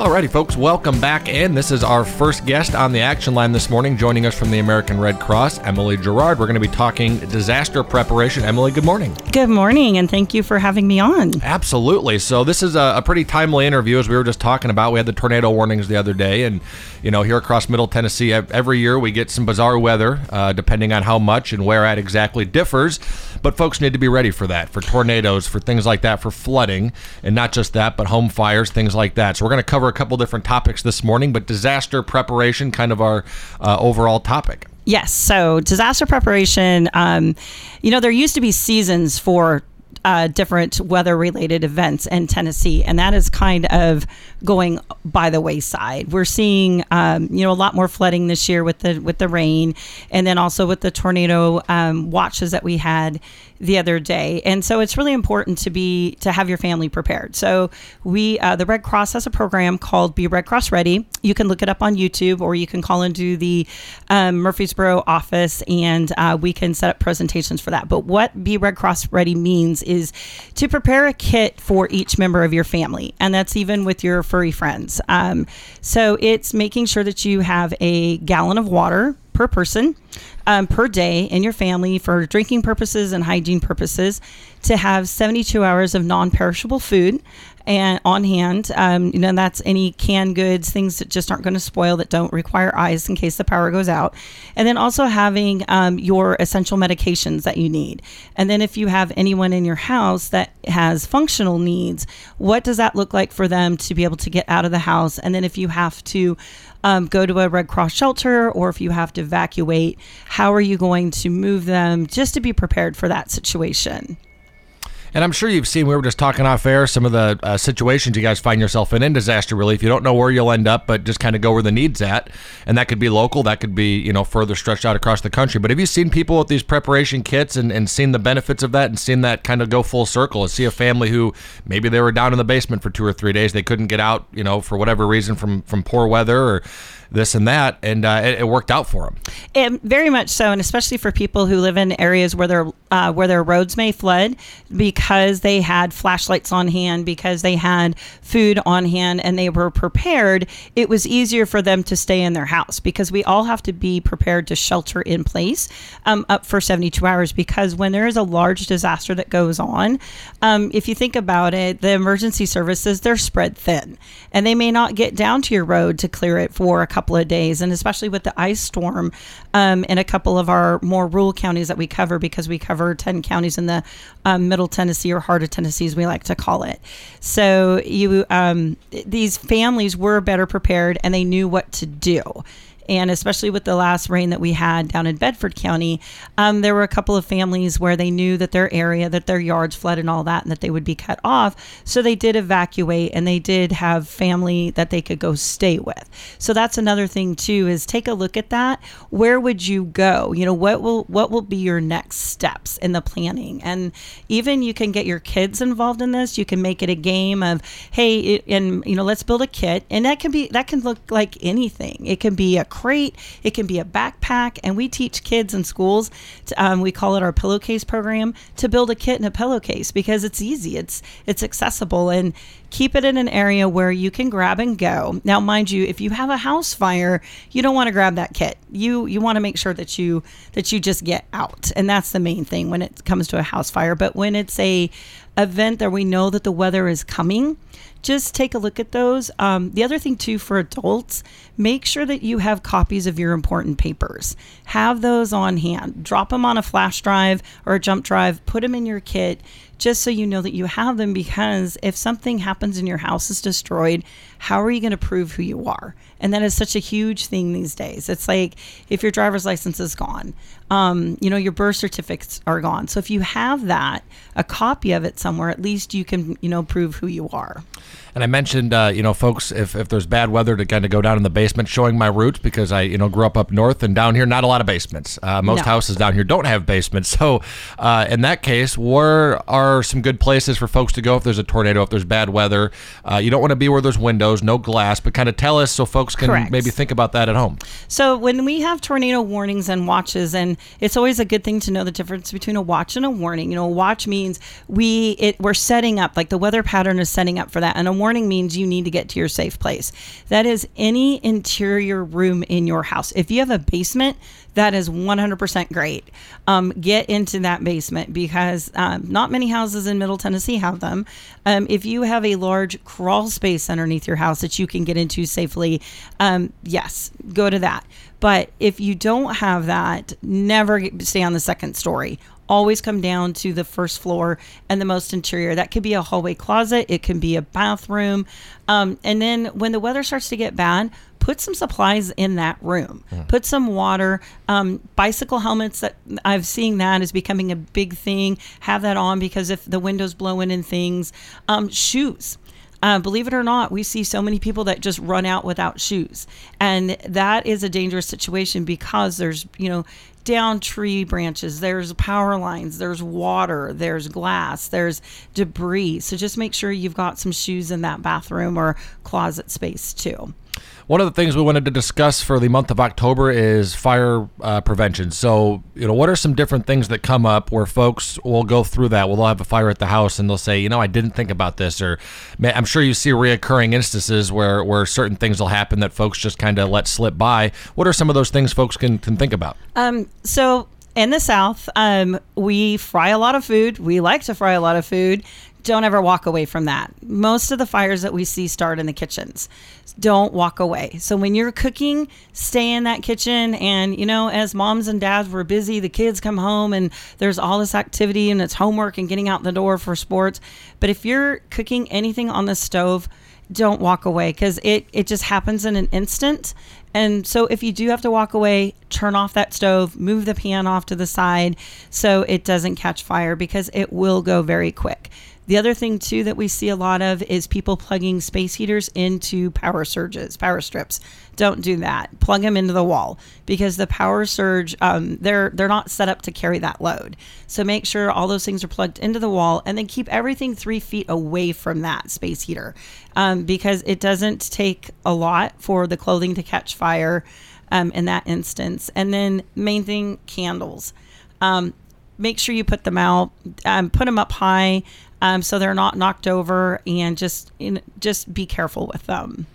Alrighty, folks, welcome back in. This is our first guest on the action line this morning. Joining us from the American Red Cross, Emily Girard. We're going to be talking disaster preparation. Emily, good morning. Good morning, and thank you for having me on. Absolutely. So this is a, a pretty timely interview, as we were just talking about. We had the tornado warnings the other day, and you know, here across Middle Tennessee, every year we get some bizarre weather, uh, depending on how much and where at exactly differs. But folks need to be ready for that, for tornadoes, for things like that, for flooding, and not just that, but home fires, things like that. So we're going to cover a couple different topics this morning, but disaster preparation, kind of our uh, overall topic. Yes, so disaster preparation. Um, you know, there used to be seasons for uh, different weather related events in Tennessee, and that is kind of going by the wayside. We're seeing, um, you know, a lot more flooding this year with the with the rain, and then also with the tornado um, watches that we had the other day. And so it's really important to be to have your family prepared. So we uh, the Red Cross has a program called Be Red Cross Ready. You can look it up on YouTube, or you can call into the um, Murfreesboro office, and uh, we can set up presentations for that. But what Be Red Cross Ready means is to prepare a kit for each member of your family, and that's even with your furry friends. Um, so it's making sure that you have a gallon of water per person um, per day in your family for drinking purposes and hygiene purposes to have 72 hours of non-perishable food and on hand. Um, you know that's any canned goods things that just aren't going to spoil that don't require ice in case the power goes out. And then also having um, your essential medications that you need. And then if you have anyone in your house that has functional needs what does that look like for them to be able to get out of the house? And then if you have to um, go to a Red Cross shelter or if you have to evacuate, how are you going to move them just to be prepared for that situation? And I'm sure you've seen, we were just talking off air, some of the uh, situations you guys find yourself in in disaster relief. You don't know where you'll end up, but just kind of go where the need's at. And that could be local, that could be, you know, further stretched out across the country. But have you seen people with these preparation kits and, and seen the benefits of that and seen that kind of go full circle? And see a family who maybe they were down in the basement for two or three days, they couldn't get out, you know, for whatever reason from, from poor weather or this and that, and uh, it, it worked out for them. And very much so, and especially for people who live in areas where their uh, where their roads may flood, because they had flashlights on hand, because they had food on hand, and they were prepared. It was easier for them to stay in their house because we all have to be prepared to shelter in place um, up for 72 hours. Because when there is a large disaster that goes on, um, if you think about it, the emergency services they're spread thin, and they may not get down to your road to clear it for a couple of days, and especially with the ice storm um, in a couple of our more rural counties that we cover, because we cover 10 counties in the um, middle Tennessee or heart of Tennessee, as we like to call it. So you, um, these families were better prepared, and they knew what to do and especially with the last rain that we had down in Bedford County, um, there were a couple of families where they knew that their area, that their yards flooded and all that, and that they would be cut off. So they did evacuate, and they did have family that they could go stay with. So that's another thing too is take a look at that. Where would you go? You know, what will what will be your next steps in the planning? And even you can get your kids involved in this. You can make it a game of hey, it, and you know, let's build a kit, and that can be that can look like anything. It can be a crate, it can be a backpack, and we teach kids in schools. To, um, we call it our pillowcase program to build a kit and a pillowcase because it's easy, it's it's accessible, and keep it in an area where you can grab and go. Now, mind you, if you have a house fire, you don't want to grab that kit. You you want to make sure that you that you just get out, and that's the main thing when it comes to a house fire. But when it's a event that we know that the weather is coming, just take a look at those. Um, the other thing, too, for adults, make sure that you have copies of your important papers. Have those on hand. Drop them on a flash drive or a jump drive, put them in your kit just so you know that you have them because if something happens and your house is destroyed, how are you going to prove who you are? And that is such a huge thing these days. It's like if your driver's license is gone, um, you know, your birth certificates are gone. So if you have that, a copy of it somewhere, at least you can, you know, prove who you are. And I mentioned, uh, you know, folks, if, if there's bad weather, to kind of go down in the basement, showing my roots because I, you know, grew up up north and down here, not a lot of basements. Uh, most No. houses down here don't have basements. So, uh, in that case, where are some good places for folks to go if there's a tornado, if there's bad weather? Uh, you don't want to be where there's windows, no glass, but kind of tell us so folks can Correct. maybe think about that at home. So when we have tornado warnings and watches, and it's always a good thing to know the difference between a watch and a warning. You know, a watch means we it we're setting up like the weather pattern is setting up for that, and a warning means you need to get to your safe place. That is any interior room in your house. If you have a basement, that is 100% great. Um, get into that basement because um, not many houses in Middle Tennessee have them. Um, if you have a large crawl space underneath your house that you can get into safely, um, yes, go to that. But if you don't have that, never stay on the second story. Always come down to the first floor and the most interior. That could be a hallway closet, it can be a bathroom. Um, and then when the weather starts to get bad, put some supplies in that room. Put some water. Um, bicycle helmets that I've seen that is becoming a big thing. Have that on because if the windows blow in and things, um, shoes. Uh, believe it or not, we see so many people that just run out without shoes, and that is a dangerous situation because there's you know down tree branches, there's power lines, there's water, there's glass, there's debris. So just make sure you've got some shoes in that bathroom or closet space too. One of the things we wanted to discuss for the month of October is fire uh, prevention. So, you know, what are some different things that come up where folks will go through that? Well, have a fire at the house and they'll say, you know, I didn't think about this, or "Man, I'm sure you see reoccurring instances where where certain things will happen that folks just kind of let slip by. What are some of those things folks can can think about? Um, so in the South, um, we fry a lot of food. We like to fry a lot of food. Don't ever walk away from that. Most of the fires that we see start in the kitchens. Don't walk away. So when you're cooking, stay in that kitchen. And, you know, as moms and dads were busy, the kids come home and there's all this activity and it's homework and getting out the door for sports. But if you're cooking anything on the stove, don't walk away because it, it just happens in an instant. And so if you do have to walk away, turn off that stove, move the pan off to the side so it doesn't catch fire because it will go very quick. The other thing too that we see a lot of is people plugging space heaters into power surges, power strips. Don't do that. Plug them into the wall because the power surge um, they're they're not set up to carry that load. So make sure all those things are plugged into the wall and then keep everything three feet away from that space heater um, because it doesn't take a lot for the clothing to catch fire um, in that instance. And then main thing, candles. Um, make sure you put them out, um, put them up high, um, so they're not knocked over, and just just be careful with them.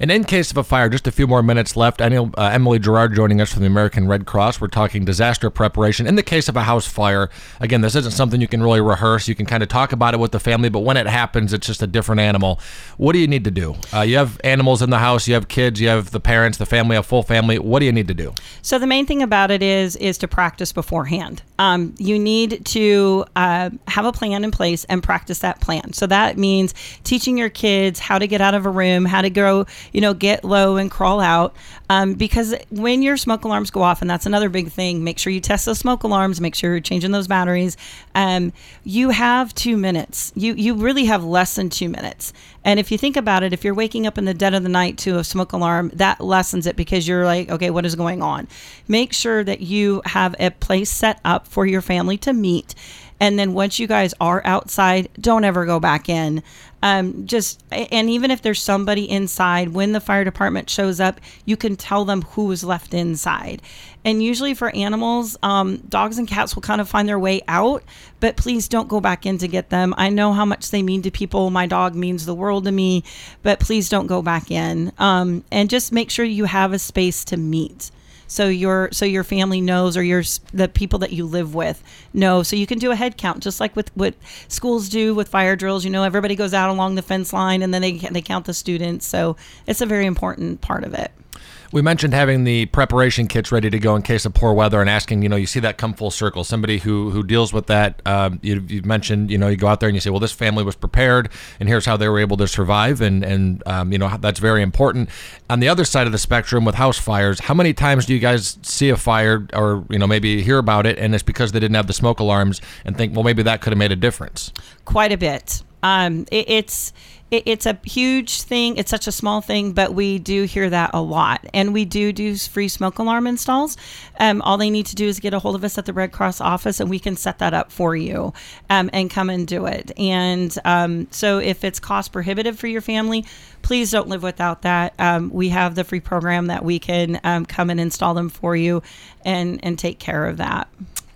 And in case of a fire, just a few more minutes left. Know uh, Emily Girard joining us from the American Red Cross. We're talking disaster preparation. In the case of a house fire, again, this isn't something you can really rehearse. You can kind of talk about it with the family, but when it happens, it's just a different animal. What do you need to do? Uh, you have animals in the house, you have kids, you have the parents, the family, a full family. What do you need to do? So the main thing about it is is to practice beforehand. Um, you need to uh, have a plan in place and practice that plan. So that means teaching your kids how to get out of a room, how to go, you know, get low and crawl out. Um, because when your smoke alarms go off, and that's another big thing, make sure you test those smoke alarms. Make sure you're changing those batteries. Um, you have two minutes. You you really have less than two minutes. And if you think about it, if you're waking up in the dead of the night to a smoke alarm, that lessens it because you're like, okay, what is going on? Make sure that you have a place set up for your family to meet And then once you guys are outside, don't ever go back in. Um, just and even if there's somebody inside, when the fire department shows up, you can tell them who was left inside. And usually for animals, um, dogs and cats will kind of find their way out, but please don't go back in to get them. I know how much they mean to people. My dog means the world to me, but please don't go back in. Um, and just make sure you have a space to meet so your so your family knows or your the people that you live with know. So you can do a head count just like with what schools do with fire drills. You know everybody goes out along the fence line and then they they count the students. So it's a very important part of it We mentioned having the preparation kits ready to go in case of poor weather, and asking, you know, you see that come full circle. Somebody who who deals with that. Um, you, you mentioned, you know, you go out there and you say, well, this family was prepared, and here's how they were able to survive, and and um, you know that's very important. On the other side of the spectrum, with house fires, how many times do you guys see a fire, or you know, maybe hear about it, and it's because they didn't have the smoke alarms, and think, well, maybe that could have made a difference. quite a bit. Um, it, it's it, it's a huge thing. It's such a small thing, but we do hear that a lot, and we do do free smoke alarm installs. Um, all they need to do is get a hold of us at the Red Cross office, and we can set that up for you, um, and come and do it. And um, so, if it's cost prohibitive for your family, please don't live without that. Um, we have the free program that we can um, come and install them for you, and and take care of that.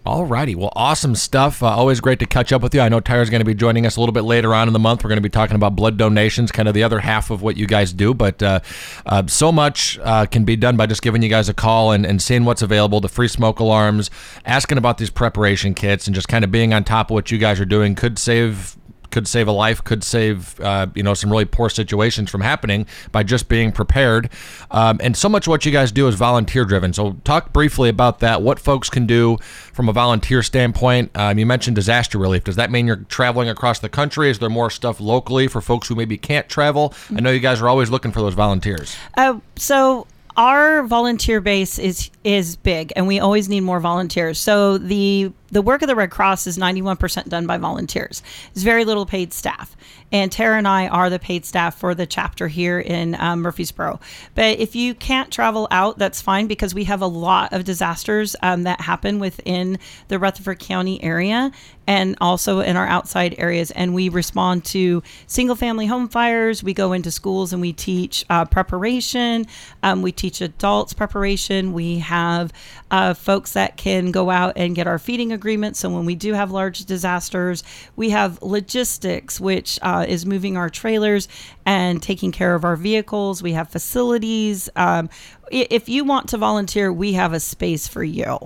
Alrighty, well, awesome stuff. Uh, always great to catch up with you. I know Tyra's going to be joining us a little bit later on in the month. We're going to be talking about blood donations, kind of the other half of what you guys do. But uh, uh, so much uh, can be done by just giving you guys a call and, and seeing what's available, the free smoke alarms, asking about these preparation kits, and just kind of being on top of what you guys are doing could save could save a life, could save uh, you know some really poor situations from happening by just being prepared. Um, and so much of what you guys do is volunteer driven. So talk briefly about that. What folks can do from a volunteer standpoint. Um, you mentioned disaster relief. Does that mean you're traveling across the country? Is there more stuff locally for folks who maybe can't travel? I know you guys are always looking for those volunteers. Uh, so our volunteer base is is big, and we always need more volunteers. So the the work of the Red Cross is 91% done by volunteers. There's very little paid staff. And Tara and I are the paid staff for the chapter here in um, Murfreesboro. But if you can't travel out, that's fine because we have a lot of disasters um, that happen within the Rutherford County area and also in our outside areas. And we respond to single family home fires. We go into schools and we teach uh, preparation. Um, we teach adults preparation. We have uh, folks that can go out and get our feeding agreements. So when we do have large disasters, we have logistics, which uh, is moving our trailers and taking care of our vehicles. We have facilities. Um, if you want to volunteer, we have a space for you.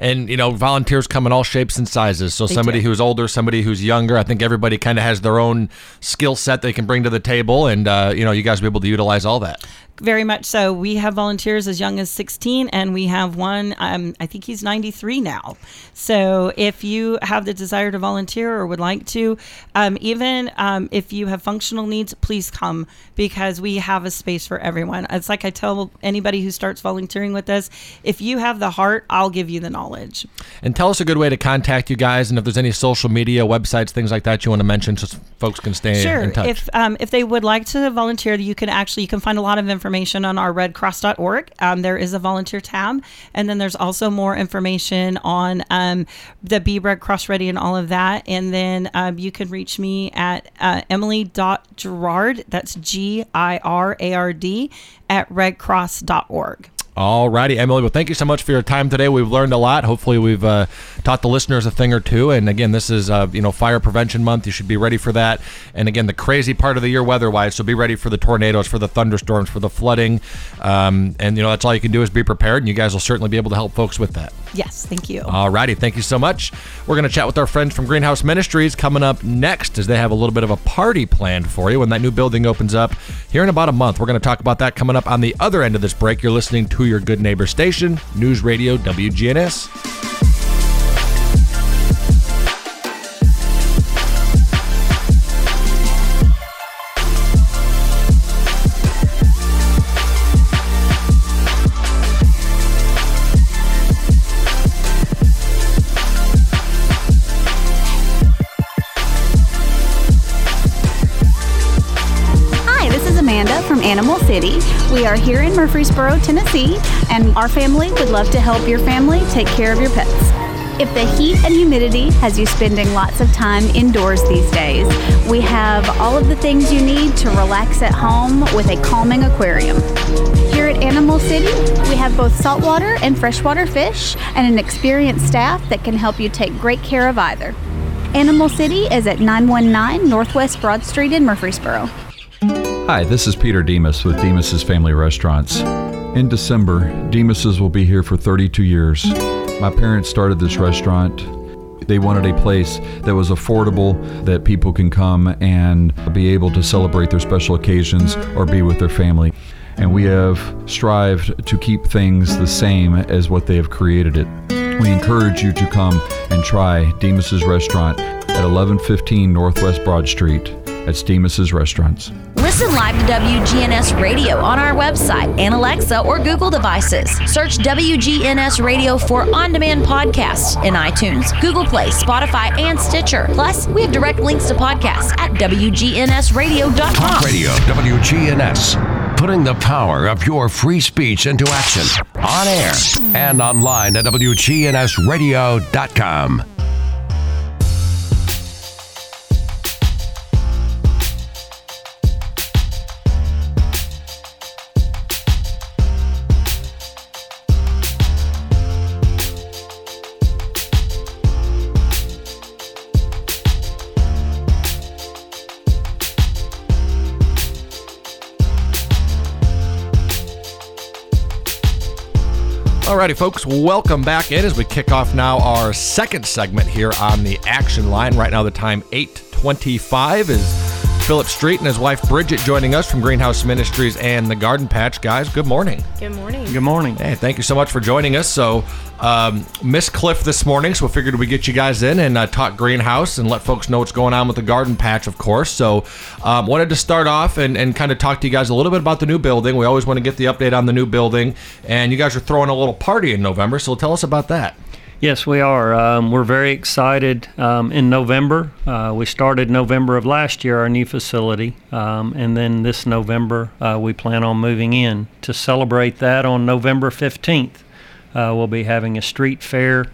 and you know volunteers come in all shapes and sizes so They somebody do. who's older somebody who's younger i think everybody kind of has their own skill set they can bring to the table and uh, you know you guys will be able to utilize all that Very much so. We have volunteers as young as 16, and we have one, um, I think he's 93 now. So if you have the desire to volunteer or would like to, um, even um, if you have functional needs, please come because we have a space for everyone. It's like I tell anybody who starts volunteering with us if you have the heart, I'll give you the knowledge. and tell us a good way to contact you guys and if there's any social media websites things like that you want to mention so folks can stay Sure. in touch Sure. If um, if they would like to volunteer, you can actually you can find a lot of information on our redcross.org. Um, there is a volunteer tab, and then there's also more information on um, the Be Red Cross Ready and all of that. And then um, you can reach me at uh, Emily.Girard. That's G I R A R D at redcross.org. Alrighty, Emily. Well, thank you so much for your time today. We've learned a lot. Hopefully, we've uh, taught the listeners a thing or two. And again, this is uh, you know Fire Prevention Month. You should be ready for that. And again, the crazy part of the year weather-wise, so be ready for the tornadoes, for the thunderstorms, for the flooding. Um, and you know that's all you can do is be prepared. And you guys will certainly be able to help folks with that. Yes, thank you. All righty, thank you so much. We're going to chat with our friends from Greenhouse Ministries coming up next as they have a little bit of a party planned for you when that new building opens up here in about a month. We're going to talk about that coming up on the other end of this break. You're listening to your good neighbor station, News Radio WGNS. Animal City. We are here in Murfreesboro, Tennessee, and our family would love to help your family take care of your pets. If the heat and humidity has you spending lots of time indoors these days, we have all of the things you need to relax at home with a calming aquarium. Here at Animal City, we have both saltwater and freshwater fish and an experienced staff that can help you take great care of either. Animal City is at 919 Northwest Broad Street in Murfreesboro. Hi, this is Peter Demas with Demas's Family Restaurants. In December, Demas's will be here for 32 years. My parents started this restaurant. They wanted a place that was affordable, that people can come and be able to celebrate their special occasions or be with their family. And we have strived to keep things the same as what they have created it. We encourage you to come and try Demas's Restaurant at 1115 Northwest Broad Street. That's Demas's Restaurants. Listen live to WGNS Radio on our website and Alexa or Google devices. Search WGNS Radio for on demand podcasts in iTunes, Google Play, Spotify, and Stitcher. Plus, we have direct links to podcasts at WGNSradio.com. Radio WGNS, putting the power of your free speech into action on air and online at WGNSradio.com. Alrighty, folks, welcome back in as we kick off now our second segment here on the action line. Right now, the time 8:25 is Philip Street and his wife Bridget joining us from Greenhouse Ministries and the Garden Patch. Guys, good morning. Good morning. Good morning. Hey, thank you so much for joining us. So, um, Miss Cliff this morning, so we figured we'd get you guys in and uh, talk greenhouse and let folks know what's going on with the garden patch, of course. So, um, wanted to start off and, and kind of talk to you guys a little bit about the new building. We always want to get the update on the new building, and you guys are throwing a little party in November, so tell us about that. Yes, we are. Um, we're very excited. Um, in November, uh, we started November of last year our new facility, um, and then this November uh, we plan on moving in. To celebrate that, on November 15th, uh, we'll be having a street fair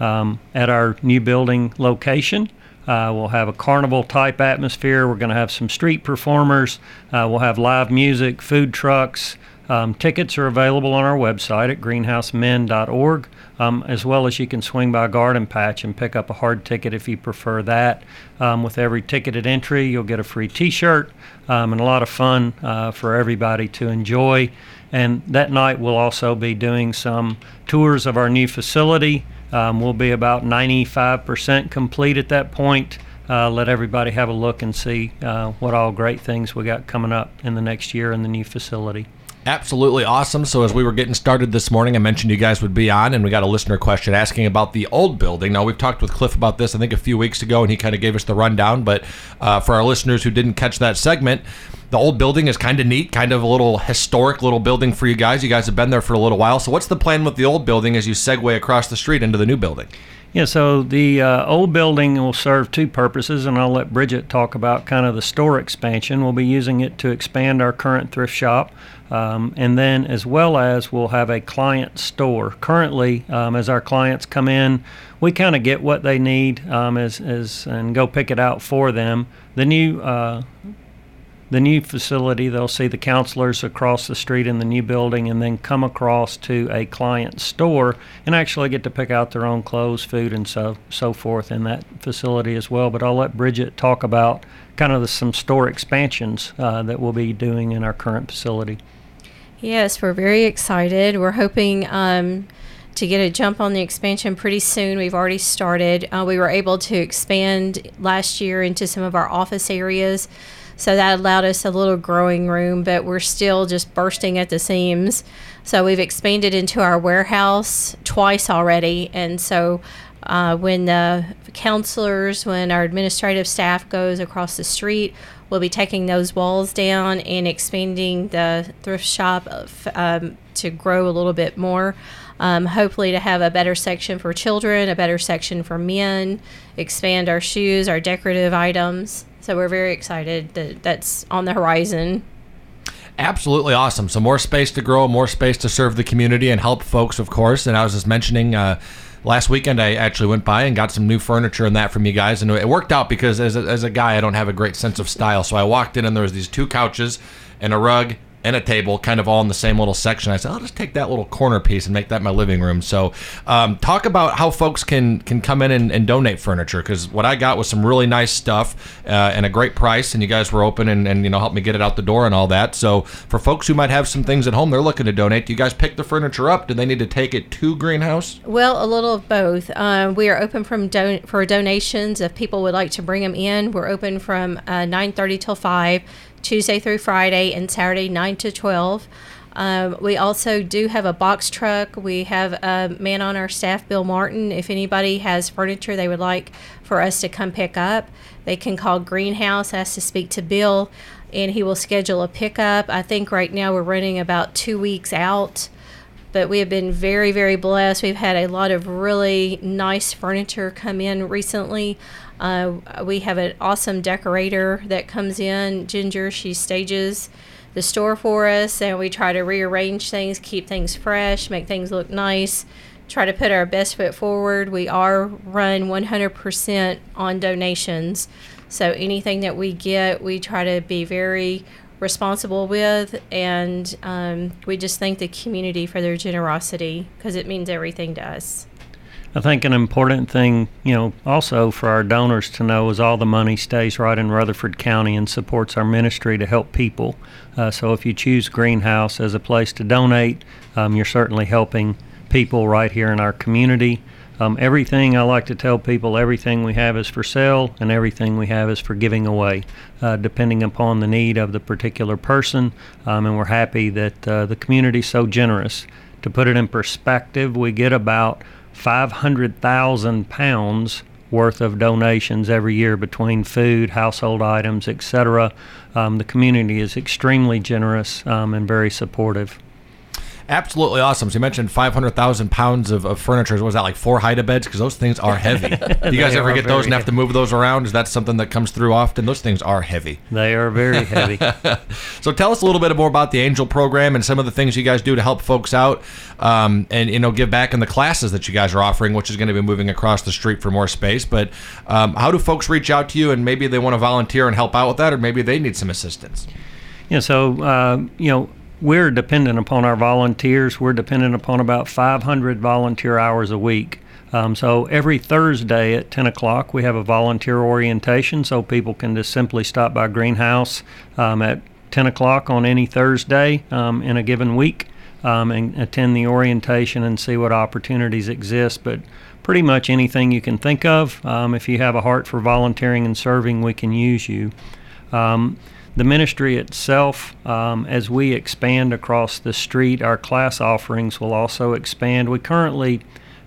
um, at our new building location. Uh, we'll have a carnival type atmosphere. We're going to have some street performers. Uh, we'll have live music, food trucks. Um, tickets are available on our website at greenhousemen.org, um, as well as you can swing by Garden Patch and pick up a hard ticket if you prefer that. Um, with every ticketed entry, you'll get a free t shirt um, and a lot of fun uh, for everybody to enjoy. And that night, we'll also be doing some tours of our new facility. Um, we'll be about 95% complete at that point. Uh, let everybody have a look and see uh, what all great things we got coming up in the next year in the new facility. Absolutely awesome. So, as we were getting started this morning, I mentioned you guys would be on, and we got a listener question asking about the old building. Now, we've talked with Cliff about this, I think, a few weeks ago, and he kind of gave us the rundown. But uh, for our listeners who didn't catch that segment, the old building is kind of neat, kind of a little historic little building for you guys. You guys have been there for a little while. So, what's the plan with the old building as you segue across the street into the new building? Yeah, so the uh, old building will serve two purposes, and I'll let Bridget talk about kind of the store expansion. We'll be using it to expand our current thrift shop, um, and then as well as we'll have a client store. Currently, um, as our clients come in, we kind of get what they need um, as, as and go pick it out for them. The new uh, the new facility, they'll see the counselors across the street in the new building and then come across to a client store and actually get to pick out their own clothes, food, and so, so forth in that facility as well. But I'll let Bridget talk about kind of the, some store expansions uh, that we'll be doing in our current facility. Yes, we're very excited. We're hoping um, to get a jump on the expansion pretty soon. We've already started. Uh, we were able to expand last year into some of our office areas. So that allowed us a little growing room, but we're still just bursting at the seams. So we've expanded into our warehouse twice already. And so uh, when the counselors, when our administrative staff goes across the street, we'll be taking those walls down and expanding the thrift shop of, um, to grow a little bit more. Um, hopefully, to have a better section for children, a better section for men, expand our shoes, our decorative items. So we're very excited that that's on the horizon. Absolutely awesome. So more space to grow, more space to serve the community and help folks, of course. And I was just mentioning uh, last weekend I actually went by and got some new furniture and that from you guys, and it worked out because as a, as a guy I don't have a great sense of style, so I walked in and there was these two couches and a rug and a table kind of all in the same little section. I said, I'll just take that little corner piece and make that my living room. So, um, talk about how folks can can come in and, and donate furniture because what I got was some really nice stuff uh, and a great price, and you guys were open and, and you know helped me get it out the door and all that. So, for folks who might have some things at home they're looking to donate, do you guys pick the furniture up? Do they need to take it to Greenhouse? Well, a little of both. Um, we are open from don- for donations if people would like to bring them in. We're open from uh, 9:30 till 5, Tuesday through Friday, and Saturday 9 to 12. Um, we also do have a box truck. We have a man on our staff, Bill Martin. If anybody has furniture they would like for us to come pick up, they can call Greenhouse, ask to speak to Bill, and he will schedule a pickup. I think right now we're running about two weeks out but we have been very very blessed we've had a lot of really nice furniture come in recently uh, we have an awesome decorator that comes in ginger she stages the store for us and we try to rearrange things keep things fresh make things look nice try to put our best foot forward. We are run 100% on donations. So anything that we get we try to be very responsible with and um, we just thank the community for their generosity because it means everything to us I think an important thing, you know, also for our donors to know is all the money stays right in Rutherford County and supports our ministry to help people. Uh, so if you choose Greenhouse as a place to donate, um, you're certainly helping people right here in our community. Um, everything I like to tell people, everything we have is for sale, and everything we have is for giving away, uh, depending upon the need of the particular person. Um, and we're happy that uh, the community is so generous. To put it in perspective, we get about 500,000 pounds worth of donations every year between food, household items, etc. Um, the community is extremely generous um, and very supportive. Absolutely awesome. So you mentioned 500,000 pounds of, of furniture. Was that like four hide beds? Because those things are heavy. Do you guys ever get those and have to move those around? Is that something that comes through often? Those things are heavy. They are very heavy. So tell us a little bit more about the Angel program and some of the things you guys do to help folks out, um, and you know give back in the classes that you guys are offering, which is going to be moving across the street for more space. But um, how do folks reach out to you, and maybe they want to volunteer and help out with that, or maybe they need some assistance? Yeah, so uh, you know we're dependent upon our volunteers. We're dependent upon about 500 volunteer hours a week. Um, so every Thursday at 10 o'clock, we have a volunteer orientation, so people can just simply stop by Greenhouse um, at 10 o'clock on any Thursday um, in a given week um, and attend the orientation and see what opportunities exist. But pretty much anything you can think of, um, if you have a heart for volunteering and serving, we can use you. Um, the ministry itself, um, as we expand across the street, our class offerings will also expand. We currently,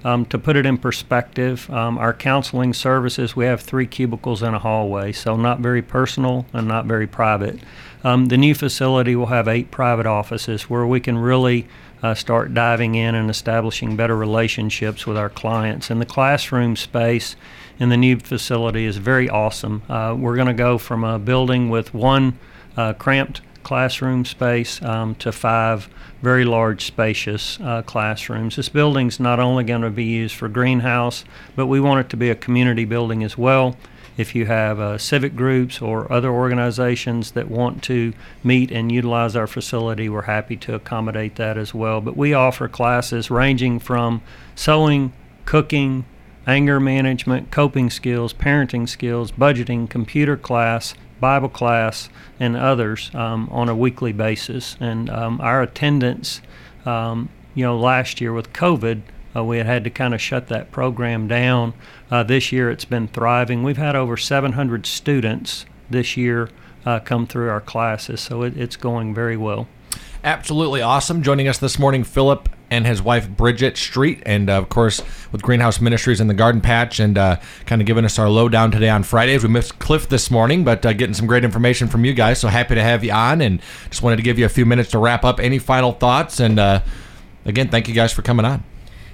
um, to put it in perspective, um, our counseling services, we have three cubicles in a hallway, so not very personal and not very private. Um, the new facility will have eight private offices where we can really uh, start diving in and establishing better relationships with our clients. And the classroom space in the new facility is very awesome. Uh, we're going to go from a building with one uh, cramped classroom space um, to five very large, spacious uh, classrooms. This building's not only going to be used for greenhouse, but we want it to be a community building as well. If you have uh, civic groups or other organizations that want to meet and utilize our facility, we're happy to accommodate that as well. But we offer classes ranging from sewing, cooking, anger management, coping skills, parenting skills, budgeting, computer class, Bible class, and others um, on a weekly basis. And um, our attendance, um, you know, last year with COVID, uh, we had had to kind of shut that program down. Uh, this year it's been thriving. We've had over 700 students this year uh, come through our classes, so it, it's going very well. Absolutely awesome. Joining us this morning, Philip and his wife Bridget Street, and uh, of course with Greenhouse Ministries in the Garden Patch, and uh, kind of giving us our lowdown today on Fridays. We missed Cliff this morning, but uh, getting some great information from you guys. So happy to have you on, and just wanted to give you a few minutes to wrap up. Any final thoughts? And uh, again, thank you guys for coming on.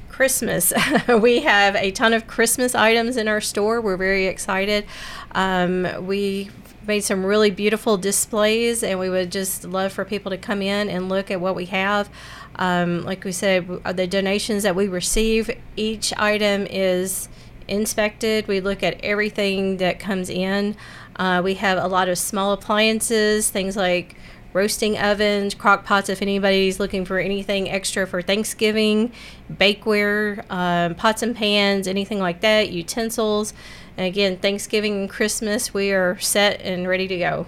Christmas. we have a ton of Christmas items in our store. We're very excited. Um, we made some really beautiful displays, and we would just love for people to come in and look at what we have. Um, like we said, uh, the donations that we receive, each item is inspected. We look at everything that comes in. Uh, we have a lot of small appliances, things like roasting ovens, crock pots. If anybody's looking for anything extra for Thanksgiving, bakeware, um, pots and pans, anything like that, utensils. And again, Thanksgiving and Christmas, we are set and ready to go.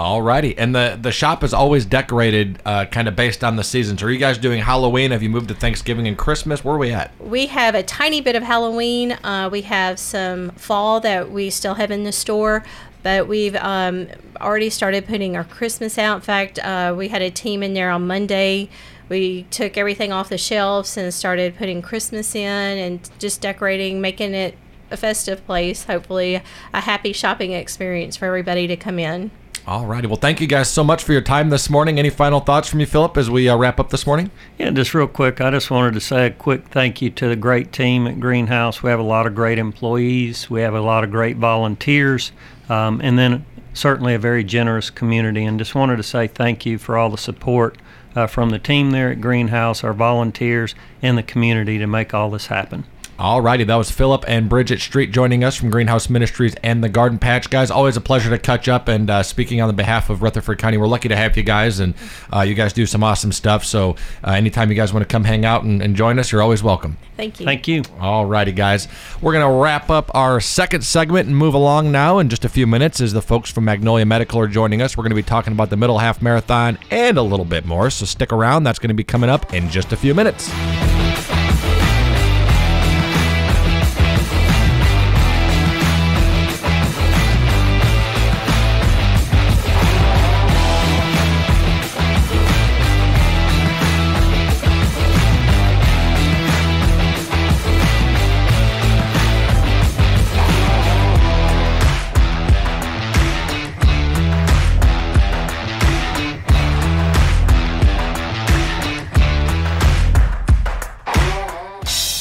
Alrighty, and the the shop is always decorated, uh, kind of based on the seasons. Are you guys doing Halloween? Have you moved to Thanksgiving and Christmas? Where are we at? We have a tiny bit of Halloween. Uh, we have some fall that we still have in the store, but we've um, already started putting our Christmas out. In fact, uh, we had a team in there on Monday. We took everything off the shelves and started putting Christmas in and just decorating, making it a festive place. Hopefully, a happy shopping experience for everybody to come in. Alrighty, well, thank you guys so much for your time this morning. Any final thoughts from you, Philip, as we uh, wrap up this morning? Yeah, just real quick, I just wanted to say a quick thank you to the great team at Greenhouse. We have a lot of great employees, we have a lot of great volunteers, um, and then certainly a very generous community. And just wanted to say thank you for all the support uh, from the team there at Greenhouse, our volunteers, and the community to make all this happen. Alrighty, that was Philip and Bridget Street joining us from Greenhouse Ministries and the Garden Patch. Guys, always a pleasure to catch up. And uh, speaking on the behalf of Rutherford County, we're lucky to have you guys, and uh, you guys do some awesome stuff. So uh, anytime you guys want to come hang out and, and join us, you're always welcome. Thank you. Thank you. Alrighty, guys. We're going to wrap up our second segment and move along now in just a few minutes as the folks from Magnolia Medical are joining us. We're going to be talking about the Middle Half Marathon and a little bit more. So stick around. That's going to be coming up in just a few minutes.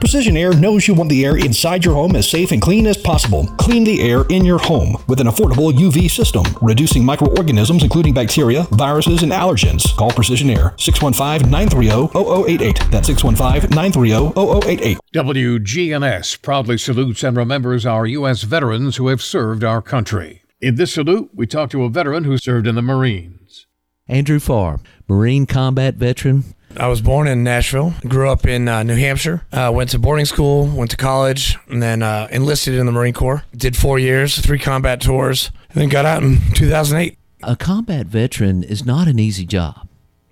Precision Air knows you want the air inside your home as safe and clean as possible. Clean the air in your home with an affordable UV system, reducing microorganisms including bacteria, viruses, and allergens. Call Precision Air 615 930 0088. That's 615 930 0088. WGNS proudly salutes and remembers our U.S. veterans who have served our country. In this salute, we talk to a veteran who served in the Marines. Andrew Farr, Marine combat veteran. I was born in Nashville, grew up in uh, New Hampshire, uh, went to boarding school, went to college, and then uh, enlisted in the Marine Corps. Did four years, three combat tours, and then got out in 2008. A combat veteran is not an easy job.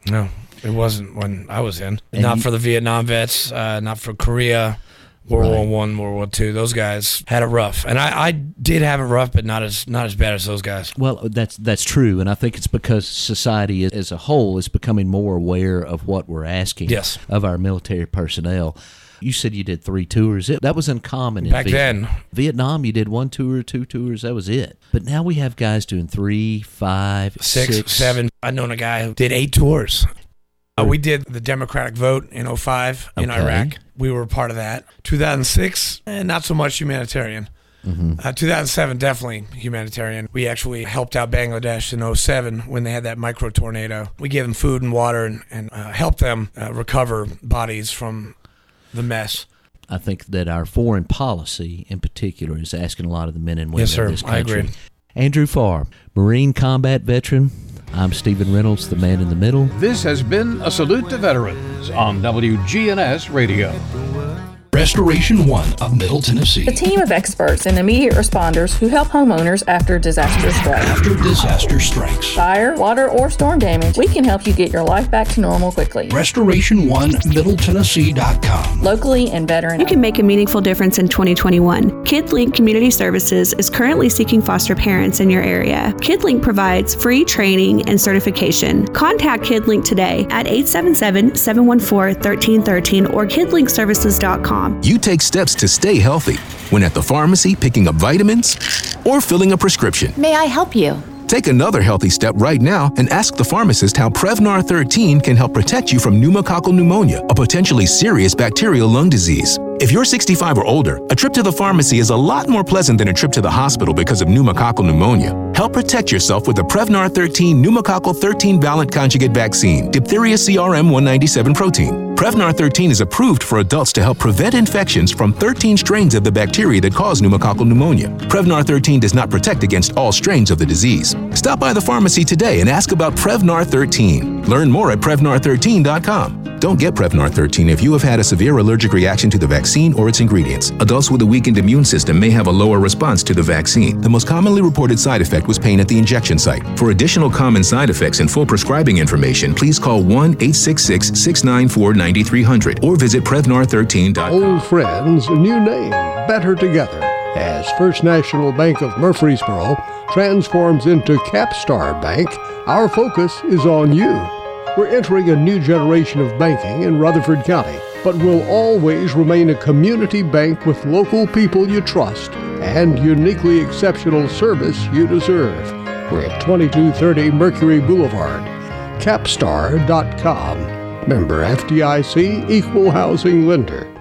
No, it wasn't when I was in. And not you- for the Vietnam vets, uh, not for Korea, World War Right. One, World War Two. Those guys had it rough, and I, I did have it rough, but not as not as bad as those guys. Well, that's that's true, and I think it's because society as a whole is becoming more aware of what we're asking Yes. of our military personnel. You said you did three tours. It, that was uncommon in Back Vietnam. then. Vietnam, you did one tour, two tours. That was it. But now we have guys doing three, five, six, six. seven. I known a guy who did eight tours. Uh, we did the Democratic vote in 05 in Okay. Iraq. We were part of that. 2006, eh, not so much humanitarian. Mm-hmm. Uh, 2007, definitely humanitarian. We actually helped out Bangladesh in 07 when they had that micro tornado. We gave them food and water and, and uh, helped them uh, recover bodies from the mess. I think that our foreign policy, in particular, is asking a lot of the men and women Yes, sir. of this I country. agree. Andrew Farr, Marine combat veteran. I'm Stephen Reynolds, the man in the middle. This has been a salute to veterans on WGNS Radio. Restoration One of Middle Tennessee. A team of experts and immediate responders who help homeowners after disaster strikes. After disaster strikes. Fire, water, or storm damage, we can help you get your life back to normal quickly. Restoration One MiddleTennessee.com. Locally and veteran. You can make a meaningful difference in 2021. KidLink Community Services is currently seeking foster parents in your area. KidLink provides free training and certification. Contact KidLink today at 877 714 1313 or kidlinkservices.com. You take steps to stay healthy when at the pharmacy picking up vitamins or filling a prescription. May I help you? Take another healthy step right now and ask the pharmacist how Prevnar 13 can help protect you from pneumococcal pneumonia, a potentially serious bacterial lung disease. If you're 65 or older, a trip to the pharmacy is a lot more pleasant than a trip to the hospital because of pneumococcal pneumonia. Help protect yourself with the Prevnar 13 pneumococcal 13 valent conjugate vaccine, diphtheria CRM 197 protein. Prevnar 13 is approved for adults to help prevent infections from 13 strains of the bacteria that cause pneumococcal pneumonia. Prevnar 13 does not protect against all strains of the disease. Stop by the pharmacy today and ask about Prevnar 13. Learn more at Prevnar13.com. Don't get Prevnar 13 if you have had a severe allergic reaction to the vaccine or its ingredients. Adults with a weakened immune system may have a lower response to the vaccine. The most commonly reported side effect was pain at the injection site. For additional common side effects and full prescribing information, please call 1 866 694 9300 or visit Prevnar13.com. Old friends, new name, better together. As First National Bank of Murfreesboro transforms into Capstar Bank, our focus is on you. We're entering a new generation of banking in Rutherford County, but will always remain a community bank with local people you trust and uniquely exceptional service you deserve. We're at 2230 Mercury Boulevard. Capstar.com. Member FDIC Equal Housing Lender.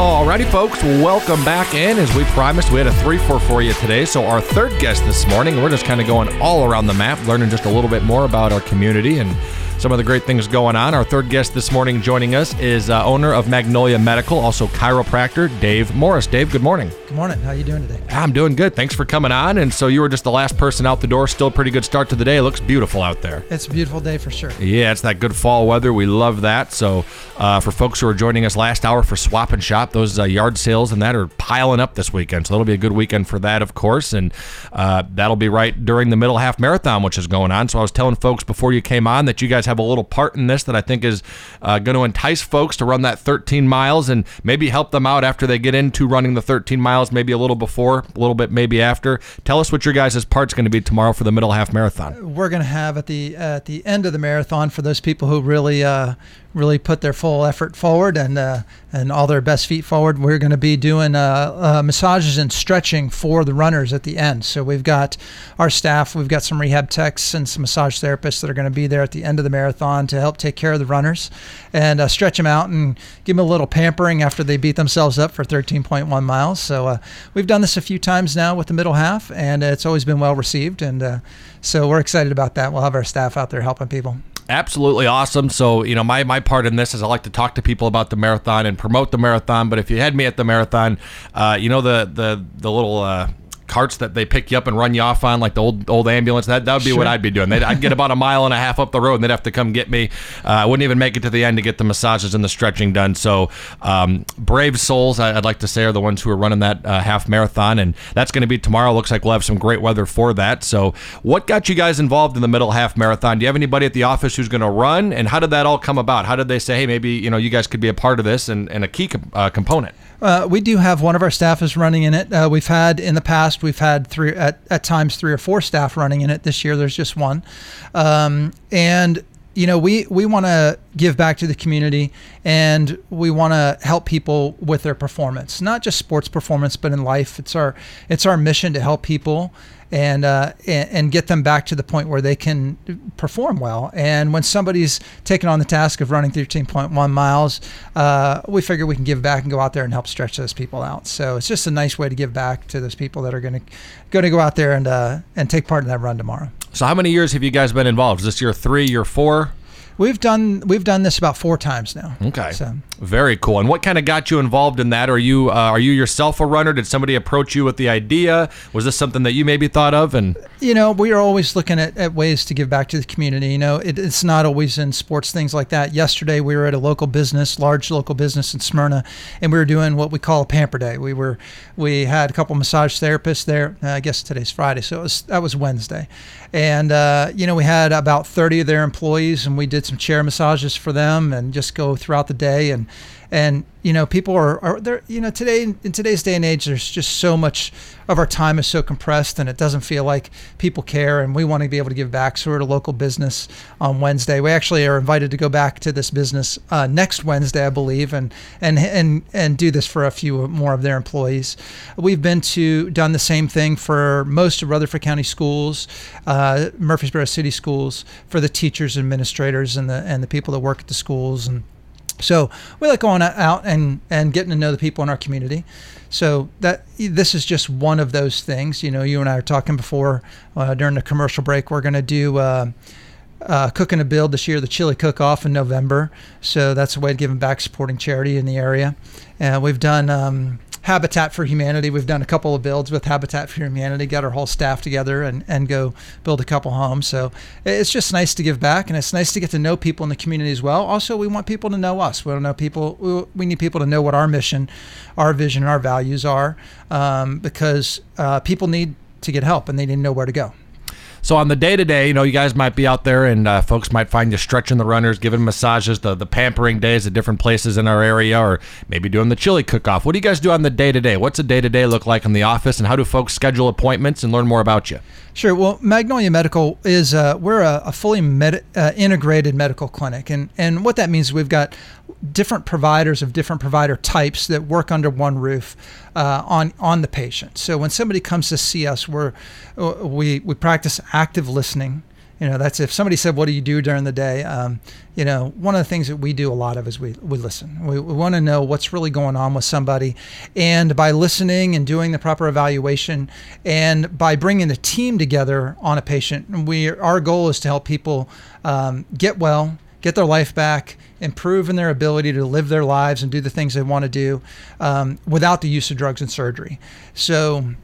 Alrighty, folks, welcome back in. As we promised, we had a 3 4 for you today. So, our third guest this morning, we're just kind of going all around the map, learning just a little bit more about our community and some of the great things going on. Our third guest this morning joining us is uh, owner of Magnolia Medical, also chiropractor, Dave Morris. Dave, good morning. Good morning. How are you doing today? I'm doing good. Thanks for coming on. And so, you were just the last person out the door. Still a pretty good start to the day. It looks beautiful out there. It's a beautiful day for sure. Yeah, it's that good fall weather. We love that. So, uh, for folks who are joining us last hour for Swap and Shop, those uh, yard sales and that are piling up this weekend. So, that'll be a good weekend for that, of course. And uh, that'll be right during the middle half marathon, which is going on. So, I was telling folks before you came on that you guys have a little part in this that I think is uh, going to entice folks to run that 13 miles and maybe help them out after they get into running the 13 miles, maybe a little before, a little bit maybe after. Tell us what your guys' part's going to be tomorrow for the middle half marathon. We're going to have at the at the end of the marathon for those people who really uh, really put their full effort forward and uh, and all their best feet forward. We're going to be doing uh, uh, massages and stretching for the runners at the end. So we've got our staff, we've got some rehab techs and some massage therapists that are going to be there at the end of the marathon to help take care of the runners and uh, stretch them out and give them a little pampering after they beat themselves up for 13.1 miles. So uh, we've done this a few times now with the middle half, and it's always been well received. And uh, so we're excited about that. We'll have our staff out there helping people. Absolutely awesome. So, you know, my, my part in this is I like to talk to people about the marathon and promote the marathon. But if you had me at the marathon, uh, you know, the, the, the little, uh, carts that they pick you up and run you off on, like the old old ambulance. That that would be what I'd be doing. They'd, I'd get about a mile and a half up the road, and they'd have to come get me. Uh, I wouldn't even make it to the end to get the massages and the stretching done. So, um, brave souls, I- I'd like to say, are the ones who are running that uh, half marathon, and that's going to be tomorrow. Looks like we'll have some great weather for that. So, what got you guys involved in the middle half marathon? Do you have anybody at the office who's going to run? And how did that all come about? How did they say, hey, maybe you know you guys could be a part of this and, and a key com- uh, component? Uh, we do have one of our staff is running in it. Uh, we've had in the past, we've had three at, at times three or four staff running in it. This year, there's just one, um, and you know we we want to give back to the community and we want to help people with their performance, not just sports performance, but in life. It's our it's our mission to help people and uh, and, and get them back to the point where they can perform well. And when somebody's taken on the task of running 13.1 miles, uh, we figure we can give back and go out there and help stretch those people out. So it's just a nice way to give back to those people that are going to going to go out there and uh, and take part in that run tomorrow. So, how many years have you guys been involved? Is this year three, year four? We've done we've done this about four times now. Okay. So Very cool. And what kind of got you involved in that? Are you uh, are you yourself a runner? Did somebody approach you with the idea? Was this something that you maybe thought of? And you know, we are always looking at, at ways to give back to the community. You know, it, it's not always in sports things like that. Yesterday, we were at a local business, large local business in Smyrna, and we were doing what we call a pamper day. We were we had a couple massage therapists there. Uh, I guess today's Friday, so was that was Wednesday, and uh, you know we had about 30 of their employees, and we did some chair massages for them, and just go throughout the day and and you know people are, are there you know today in today's day and age there's just so much of our time is so compressed and it doesn't feel like people care. And we want to be able to give back. So we're at a local business on wednesday. We actually are invited to go back to this business uh, next wednesday i believe and and and and do this for a few more of their employees. We've been to done the same thing for most of rutherford county schools uh, murfreesboro city schools for the teachers administrators and the and the people that work at the schools. And so we like going out and, and getting to know the people in our community. So that this is just one of those things. You know, you and I were talking before uh, during the commercial break. We're going to do uh, uh, cooking a build this year, the chili cook off in November. So that's a way of giving back, supporting charity in the area. And we've done. Um, Habitat for Humanity. We've done a couple of builds with Habitat for Humanity, got our whole staff together and, and go build a couple homes. So it's just nice to give back and it's nice to get to know people in the community as well. Also, we want people to know us. We don't know people, we, we need people to know what our mission, our vision, our values are um, because uh, people need to get help and they need to know where to go. So on the day to day, you know, you guys might be out there, and uh, folks might find you stretching the runners, giving massages, the the pampering days at different places in our area, or maybe doing the chili cook off. What do you guys do on the day to day? What's a day to day look like in the office, and how do folks schedule appointments and learn more about you? Sure. Well, Magnolia Medical is uh, we're a, a fully med- uh, integrated medical clinic, and and what that means we've got different providers of different provider types that work under one roof uh, on on the patient. So when somebody comes to see us, we're uh, we we practice active listening. You know, that's if somebody said, "What do you do during the day?" Um, you know, one of the things that we do a lot of is we we listen. We, we want to know what's really going on with somebody, and by listening and doing the proper evaluation, and by bringing the team together on a patient, we our goal is to help people um, get well, get their life back, improve in their ability to live their lives and do the things they want to do um, without the use of drugs and surgery. So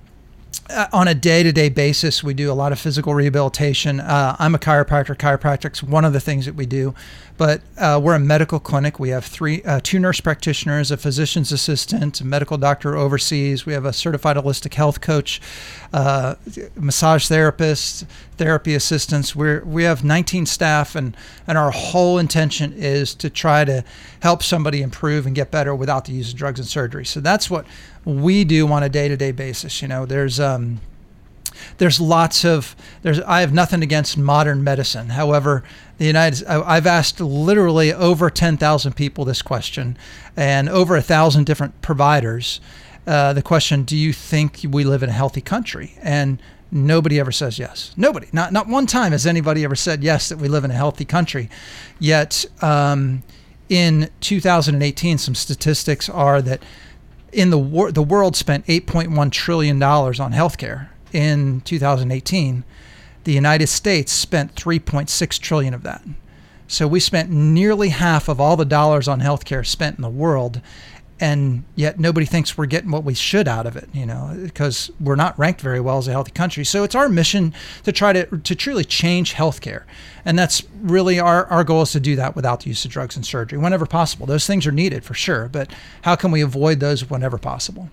uh, on a day-to-day basis we do a lot of physical rehabilitation. Uh, i'm a chiropractor. Chiropractic's one of the things that we do. But uh, we're a medical clinic. We have three uh, two nurse practitioners a physician's assistant a medical doctor oversees. We have a certified holistic health coach uh, massage therapist therapy assistants. We're, we have 19 staff and, and our whole intention is to try to help somebody improve and get better without the use of drugs and surgery. So that's what we do on a day-to-day basis you know. There's um, there's lots of there's I have nothing against modern medicine. However, the United I've asked literally over 10,000 people this question and over a thousand different providers uh, the question, do you think we live in a healthy country? And nobody ever says yes. Nobody, not not one time has anybody ever said yes that we live in a healthy country. Yet um, in 2018, some statistics are that in the wor- the world spent 8.1 trillion dollars on healthcare in 2018. The United States spent 3.6 trillion of that. So we spent nearly half of all the dollars on healthcare spent in the world, and yet nobody thinks we're getting what we should out of it. You know, because we're not ranked very well as a healthy country. So it's our mission to try to to truly change healthcare, and that's really our our goal is to do that without the use of drugs and surgery whenever possible. Those things are needed for sure, but how can we avoid those whenever possible?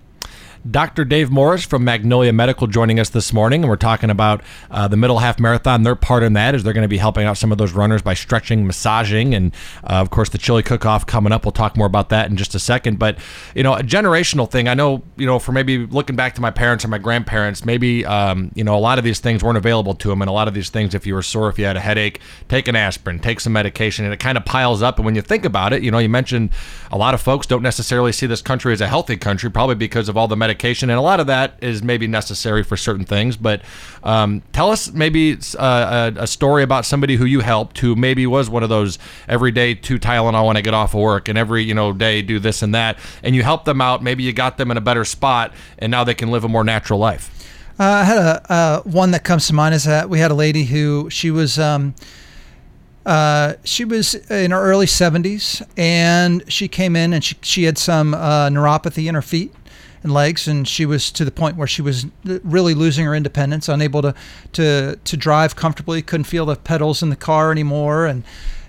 Dr. Dave Morris from Magnolia Medical joining us this morning, and we're talking about uh, the Middle Half Marathon. Their part in that is they're going to be helping out some of those runners by stretching, massaging, and uh, of course the chili cook-off coming up. We'll talk more about that in just a second. But you know, a generational thing. I know you know for maybe looking back to my parents or my grandparents, maybe um, you know a lot of these things weren't available to them, and a lot of these things, if you were sore, if you had a headache, take an aspirin, take some medication, and it kind of piles up. And when you think about it, you know, you mentioned a lot of folks don't necessarily see this country as a healthy country, probably because of all the medication, and a lot of that is maybe necessary for certain things. But um, tell us maybe uh, a, a story about somebody who you helped who maybe was one of those every day two Tylenol when I get off of work, and every you know day do this and that, and you helped them out. Maybe you got them in a better spot, and now they can live a more natural life. Uh, I had a uh, one that comes to mind is that we had a lady who she was um, uh, she was in her early 70s, and she came in and she, she had some uh, neuropathy in her feet and legs, and she was to the point where she was really losing her independence, unable to to to drive comfortably, couldn't feel the pedals in the car anymore, and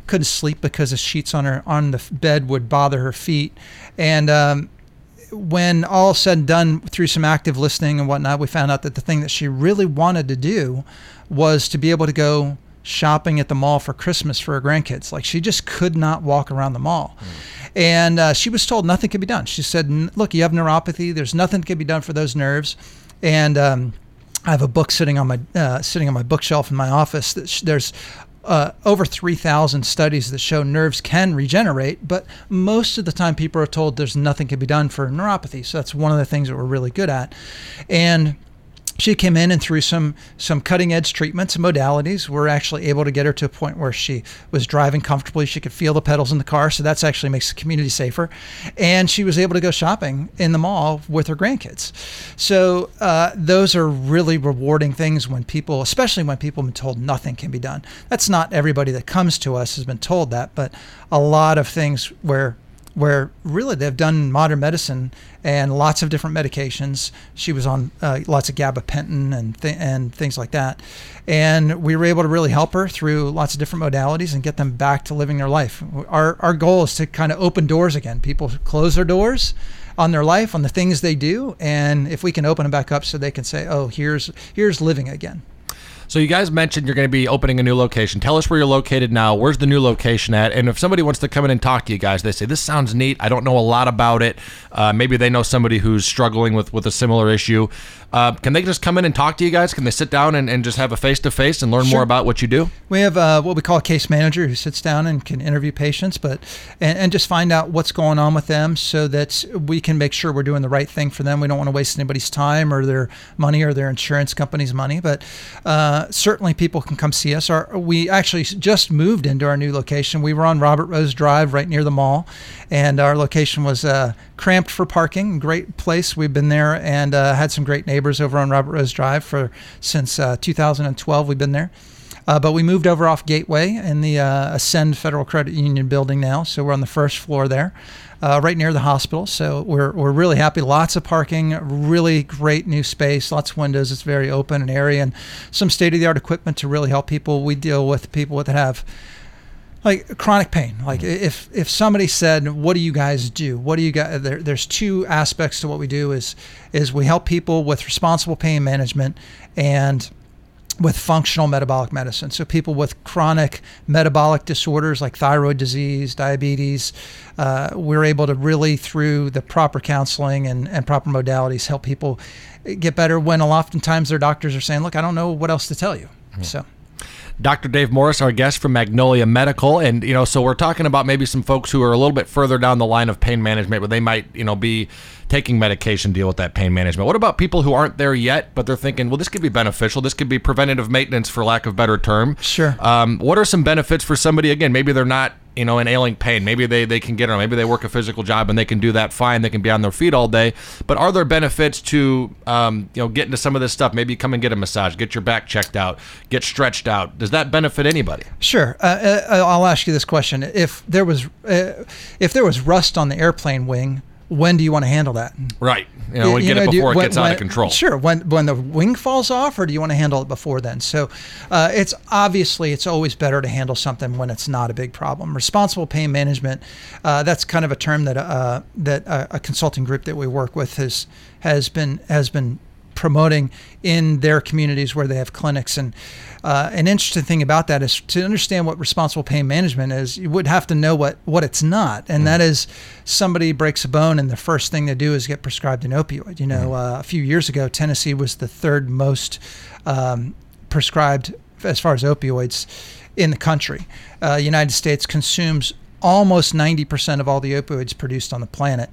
couldn't sleep because the sheets on her on the bed would bother her feet, and um, when all said and done through some active listening and whatnot, we found out that the thing that she really wanted to do was to be able to go shopping at the mall for Christmas for her grandkids. Like she just could not walk around the mall. And uh, she was told nothing could be done. She said, Look, you have neuropathy. There's nothing that can be done for those nerves. And um, I have a book sitting on my uh, sitting on my bookshelf in my office. That sh- there's uh, over 3,000 studies that show nerves can regenerate, but most of the time people are told there's nothing can be done for neuropathy. So that's one of the things that we're really good at. And she came in and through some some cutting edge treatments and modalities we're actually able to get her to a point where she was driving comfortably she could feel the pedals in the car so that's actually makes the community safer. And she was able to go shopping in the mall with her grandkids. So uh, those are really rewarding things when people especially when people have been told nothing can be done. That's not everybody that comes to us has been told that but a lot of things where where really they've done modern medicine and lots of different medications. She was on uh, lots of gabapentin and th- and things like that, and we were able to really help her through lots of different modalities and get them back to living their life. Our our goal is to kind of open doors again. People close their doors on their life, on the things they do, and if we can open them back up so they can say, "Oh, here's here's living again." So you guys mentioned you're going to be opening a new location. Tell us where you're located now. Where's the new location at? And if somebody wants to come in and talk to you guys, they say this sounds neat. I don't know a lot about it. Uh, maybe they know somebody who's struggling with with a similar issue. Uh, can they just come in and talk to you guys? Can they sit down and, and just have a face to face and learn Sure. more about what you do? We have uh, what we call a case manager who sits down and can interview patients, but and, and just find out what's going on with them, so that we can make sure we're doing the right thing for them. We don't want to waste anybody's time or their money or their insurance company's money, but uh, certainly people can come see us. Our, we actually just moved into our new location. We were on Robert Rose Drive, right near the mall, and our location was uh, cramped for parking. Great place. We've been there and uh, had some great neighbors over on Robert Rose Drive for since uh, 2012. We've been there. Uh, but we moved over off Gateway in the uh, Ascend Federal Credit Union building now. So we're on the first floor there, uh, right near the hospital. So we're, we're really happy. Lots of parking, really great new space, lots of windows. It's very open and airy, and some state of the art equipment to really help people. We deal with people that have like chronic pain. Like if if somebody said what do you guys do? What do you guys there, there's two aspects to what we do is is we help people with responsible pain management and with functional metabolic medicine. So people with chronic metabolic disorders like thyroid disease diabetes uh, we're able to really through the proper counseling and, and proper modalities help people get better when oftentimes their doctors are saying look i don't know what else to tell you. So Dr. Dave Morris, our guest from Magnolia Medical, and you know, so we're talking about maybe some folks who are a little bit further down the line of pain management, but they might, you know, be taking medication deal with that pain management. What about people who aren't there yet, but they're thinking, well, this could be beneficial. This could be preventative maintenance, for lack of better term. Sure. Um, what are some benefits for somebody? Again, maybe they're not, you know, in ailing pain. Maybe they they can get on. Maybe they work a physical job and they can do that fine. They can be on their feet all day. But are there benefits to, um, you know, getting into some of this stuff? Maybe come and get a massage, get your back checked out, get stretched out. Does that benefit anybody? Sure. Uh, uh, I'll ask you this question: If there was, uh, if there was rust on the airplane wing, when do you want to handle that? Right. You know, we get it do you- before it when- gets out of control. Sure. When when the wing falls off, or do you want to handle it before then? So, uh, it's obviously it's always better to handle something when it's not a big problem. Responsible pain management. Uh, that's kind of a term that uh, that a consulting group that we work with has has been has been promoting in their communities where they have clinics. And uh, an interesting thing about that is to understand what responsible pain management is, you would have to know what, what it's not. And that is somebody breaks a bone and the first thing they do is get prescribed an opioid. You know, uh, a few years ago, Tennessee was the third most um, prescribed as far as opioids in the country. Uh, United States consumes almost 90% of all the opioids produced on the planet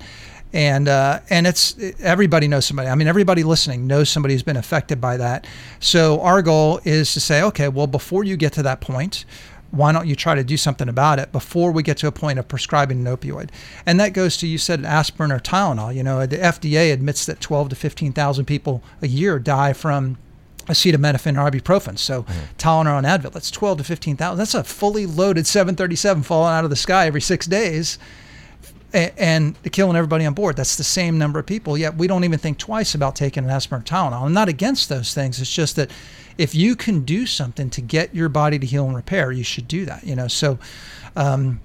and uh, and it's everybody knows somebody. I mean, everybody listening knows somebody who's been affected by that. So our goal is to say, okay, well, before you get to that point, why don't you try to do something about it before we get to a point of prescribing an opioid? And that goes to you said aspirin or Tylenol. You know, the FDA admits that 12 to 15,000 people a year die from acetaminophen or ibuprofen. So Tylenol and Advil, that's 12 to 15,000. That's a fully loaded 737 falling out of the sky every six days and killing everybody on board. That's the same number of people. Yet we don't even think twice about taking an aspirin or Tylenol. I'm not against those things. It's just that if you can do something to get your body to heal and repair, you should do that. You know, so. Um,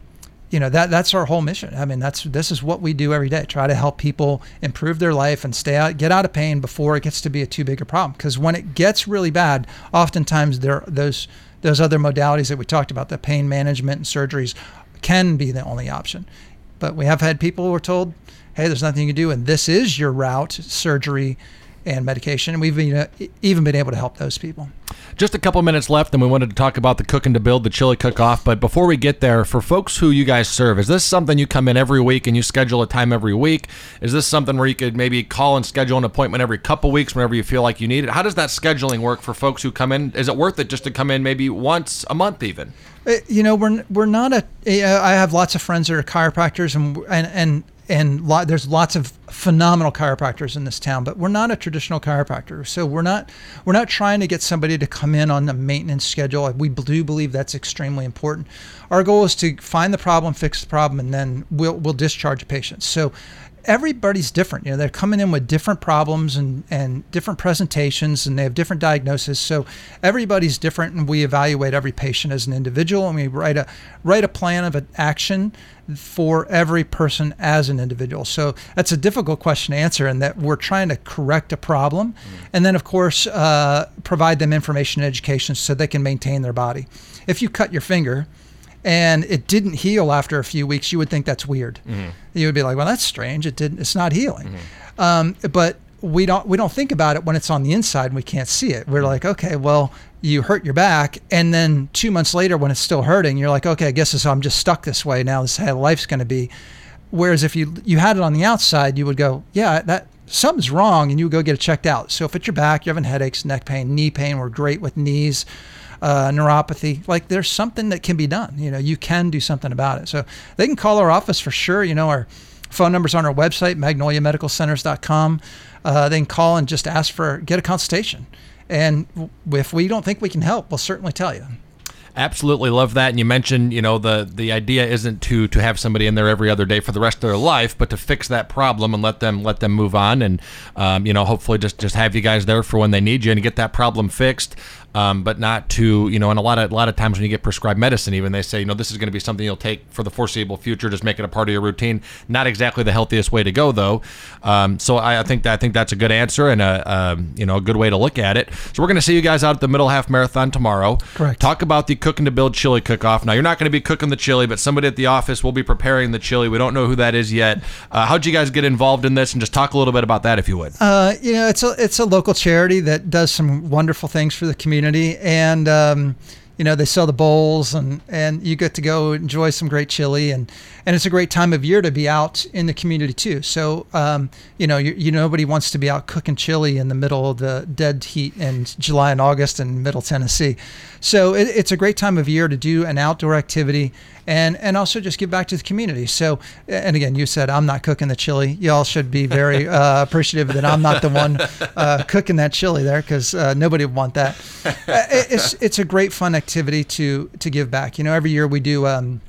you know that that's our whole mission. I mean, that's this is what we do every day. Try to help people improve their life and stay out, get out of pain before it gets to be a too big a problem. Because when it gets really bad, oftentimes there those those other modalities that we talked about, the pain management and surgeries, can be the only option. But we have had people who are told, "Hey, there's nothing you can do, and this is your route: surgery and medication." And we've been, even been able to help those people. Just a couple minutes left, and we wanted to talk about the cooking to build the chili cook off. But before we get there, for folks who you guys serve, is this something you come in every week and you schedule a time every week? Is this something where you could maybe call and schedule an appointment every couple weeks whenever you feel like you need it? How does that scheduling work for folks who come in? Is it worth it just to come in maybe once a month even? Uh, You know, we're we're not a. uh, I have lots of friends that are chiropractors, and and and and there's lots of phenomenal chiropractors in this town, but we're not a traditional chiropractor. So we're not we're not trying to get somebody to come in on a maintenance schedule. We do believe that's extremely important. Our goal is to find the problem, fix the problem, and then we'll we'll discharge patients. So everybody's different. You know, they're coming in with different problems and, and different presentations and they have different diagnoses. So everybody's different and we evaluate every patient as an individual and we write a write a plan of an action for every person as an individual. So that's a difficult question to answer in that we're trying to correct a problem and then of course uh, provide them information and education so they can maintain their body. If you cut your finger and it didn't heal after a few weeks, you would think that's weird. Mhm. You would be like, "Well, that's strange. It didn't. It's not healing." Um, but we don't we don't think about it when it's on the inside and we can't see it. We're like, "Okay, well, you hurt your back, and then two months later, when it's still hurting, you're like, "Okay, I guess I'm just stuck this way now. This is how life's going to be." Whereas if you you had it on the outside, you would go, "Yeah, that." Something's wrong, and you would go get it checked out. So if it's your back, you're having headaches, neck pain, knee pain. We're great with knees uh, neuropathy. Like there's something that can be done. You know, you can do something about it. So they can call our office for sure. You know, our phone number's on our website, magnoliamedicalcenters.com. Uh, they can call and just ask for get a consultation. And if we don't think we can help, we'll certainly tell you. Absolutely love that. And you mentioned, you know, the the idea isn't to to have somebody in there every other day for the rest of their life, but to fix that problem and let them let them move on, and um, you know, hopefully just just have you guys there for when they need you and get that problem fixed. Um, but not to you know, and a lot of a lot of times when you get prescribed medicine, even they say you know this is going to be something you'll take for the foreseeable future. Just make it a part of your routine. Not exactly the healthiest way to go though. Um, so I, I think that I think that's a good answer and a um, you know a good way to look at it. So we're going to see you guys out at the middle half marathon tomorrow. Correct. Talk about the cooking to build chili cook off. Now you're not going to be cooking the chili, but somebody at the office will be preparing the chili. We don't know who that is yet. Uh, how'd you guys get involved in this? And just talk a little bit about that if you would. Uh, you know, it's a it's a local charity that does some wonderful things for the community, and um, you know they sell the bowls, and and you get to go enjoy some great chili, and and it's a great time of year to be out in the community too. So um, you know, you, you nobody wants to be out cooking chili in the middle of the dead heat in July and August in Middle Tennessee. So it, it's a great time of year to do an outdoor activity and and also just give back to the community. So, and again, you said I'm not cooking the chili. Y'all should be very uh, appreciative that I'm not the one uh, cooking that chili there because uh, nobody would want that. Uh, it- it's it's a great fun activity to to give back. You know, every year we do. Um,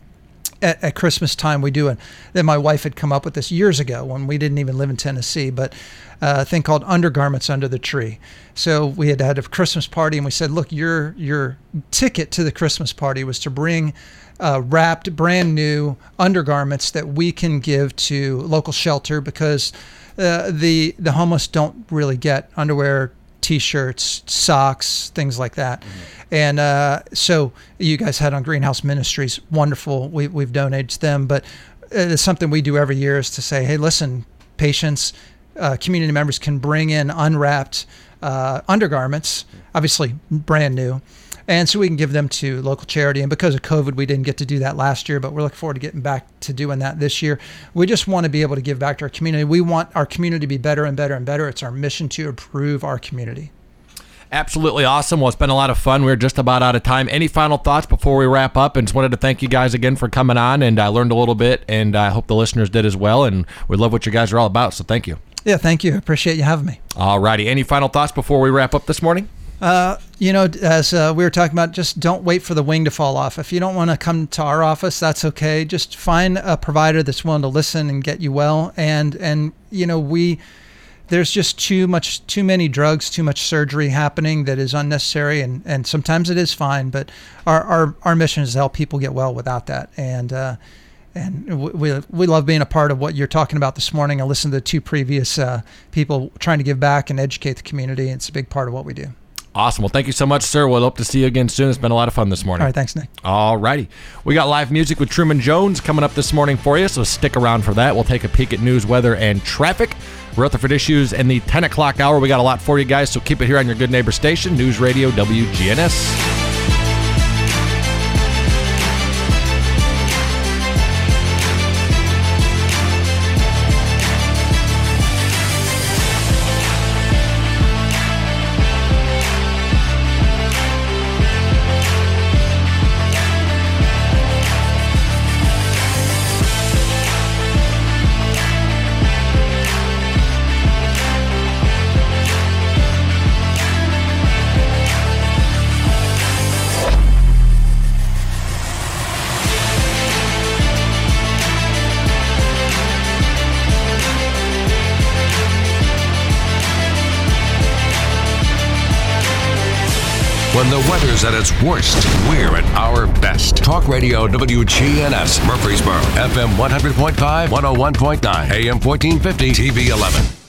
at, at Christmas time, we do it. Then my wife had come up with this years ago when we didn't even live in Tennessee, but uh, a thing called undergarments under the tree. So we had had a Christmas party, and we said, "Look, your your ticket to the Christmas party was to bring uh, wrapped, brand new undergarments that we can give to local shelter because uh, the the homeless don't really get underwear, t-shirts, socks, things like that. And uh, so you guys had on Greenhouse Ministries, wonderful. We, we've donated to them, but it's something we do every year is to say, hey, listen, patients, uh, community members can bring in unwrapped uh, undergarments, obviously brand new. And so we can give them to local charity. And because of COVID, we didn't get to do that last year, but we're looking forward to getting back to doing that this year. We just want to be able to give back to our community. We want our community to be better and better and better. It's our mission to improve our community. Absolutely awesome. Well, it's been a lot of fun. We're just about out of time. Any final thoughts before we wrap up? And just wanted to thank you guys again for coming on. And I learned a little bit, and I hope the listeners did as well. And we love what you guys are all about. So thank you. Yeah, thank you. Appreciate you having me. All righty. Any final thoughts before we wrap up this morning? Uh, you know, as uh, we were talking about, just don't wait for the wing to fall off. If you don't want to come to our office, that's okay. Just find a provider that's willing to listen and get you well. And and you know, we there's just too much, too many drugs, too much surgery happening that is unnecessary, and and sometimes it is fine. But our our, our mission is to help people get well without that. And uh, and we, we, love being a part of what you're talking about this morning. I listened to the two previous uh, people trying to give back and educate the community. It's a big part of what we do. Awesome. Well, thank you so much, sir. We'll hope to see you again soon. It's been a lot of fun this morning. All right, thanks, Nick. All righty. We got live music with Truman Jones coming up this morning for you, so stick around for that. We'll take a peek at news, weather, and traffic. Rutherford Issues in the 10 o'clock hour. We got a lot for you guys, so keep it here on your good neighbor station, News Radio WGNS. Weather's at its worst, we're at our best. Talk Radio WGNS, Murfreesboro, FM 100.5, 101.9, AM 1450, TV 11.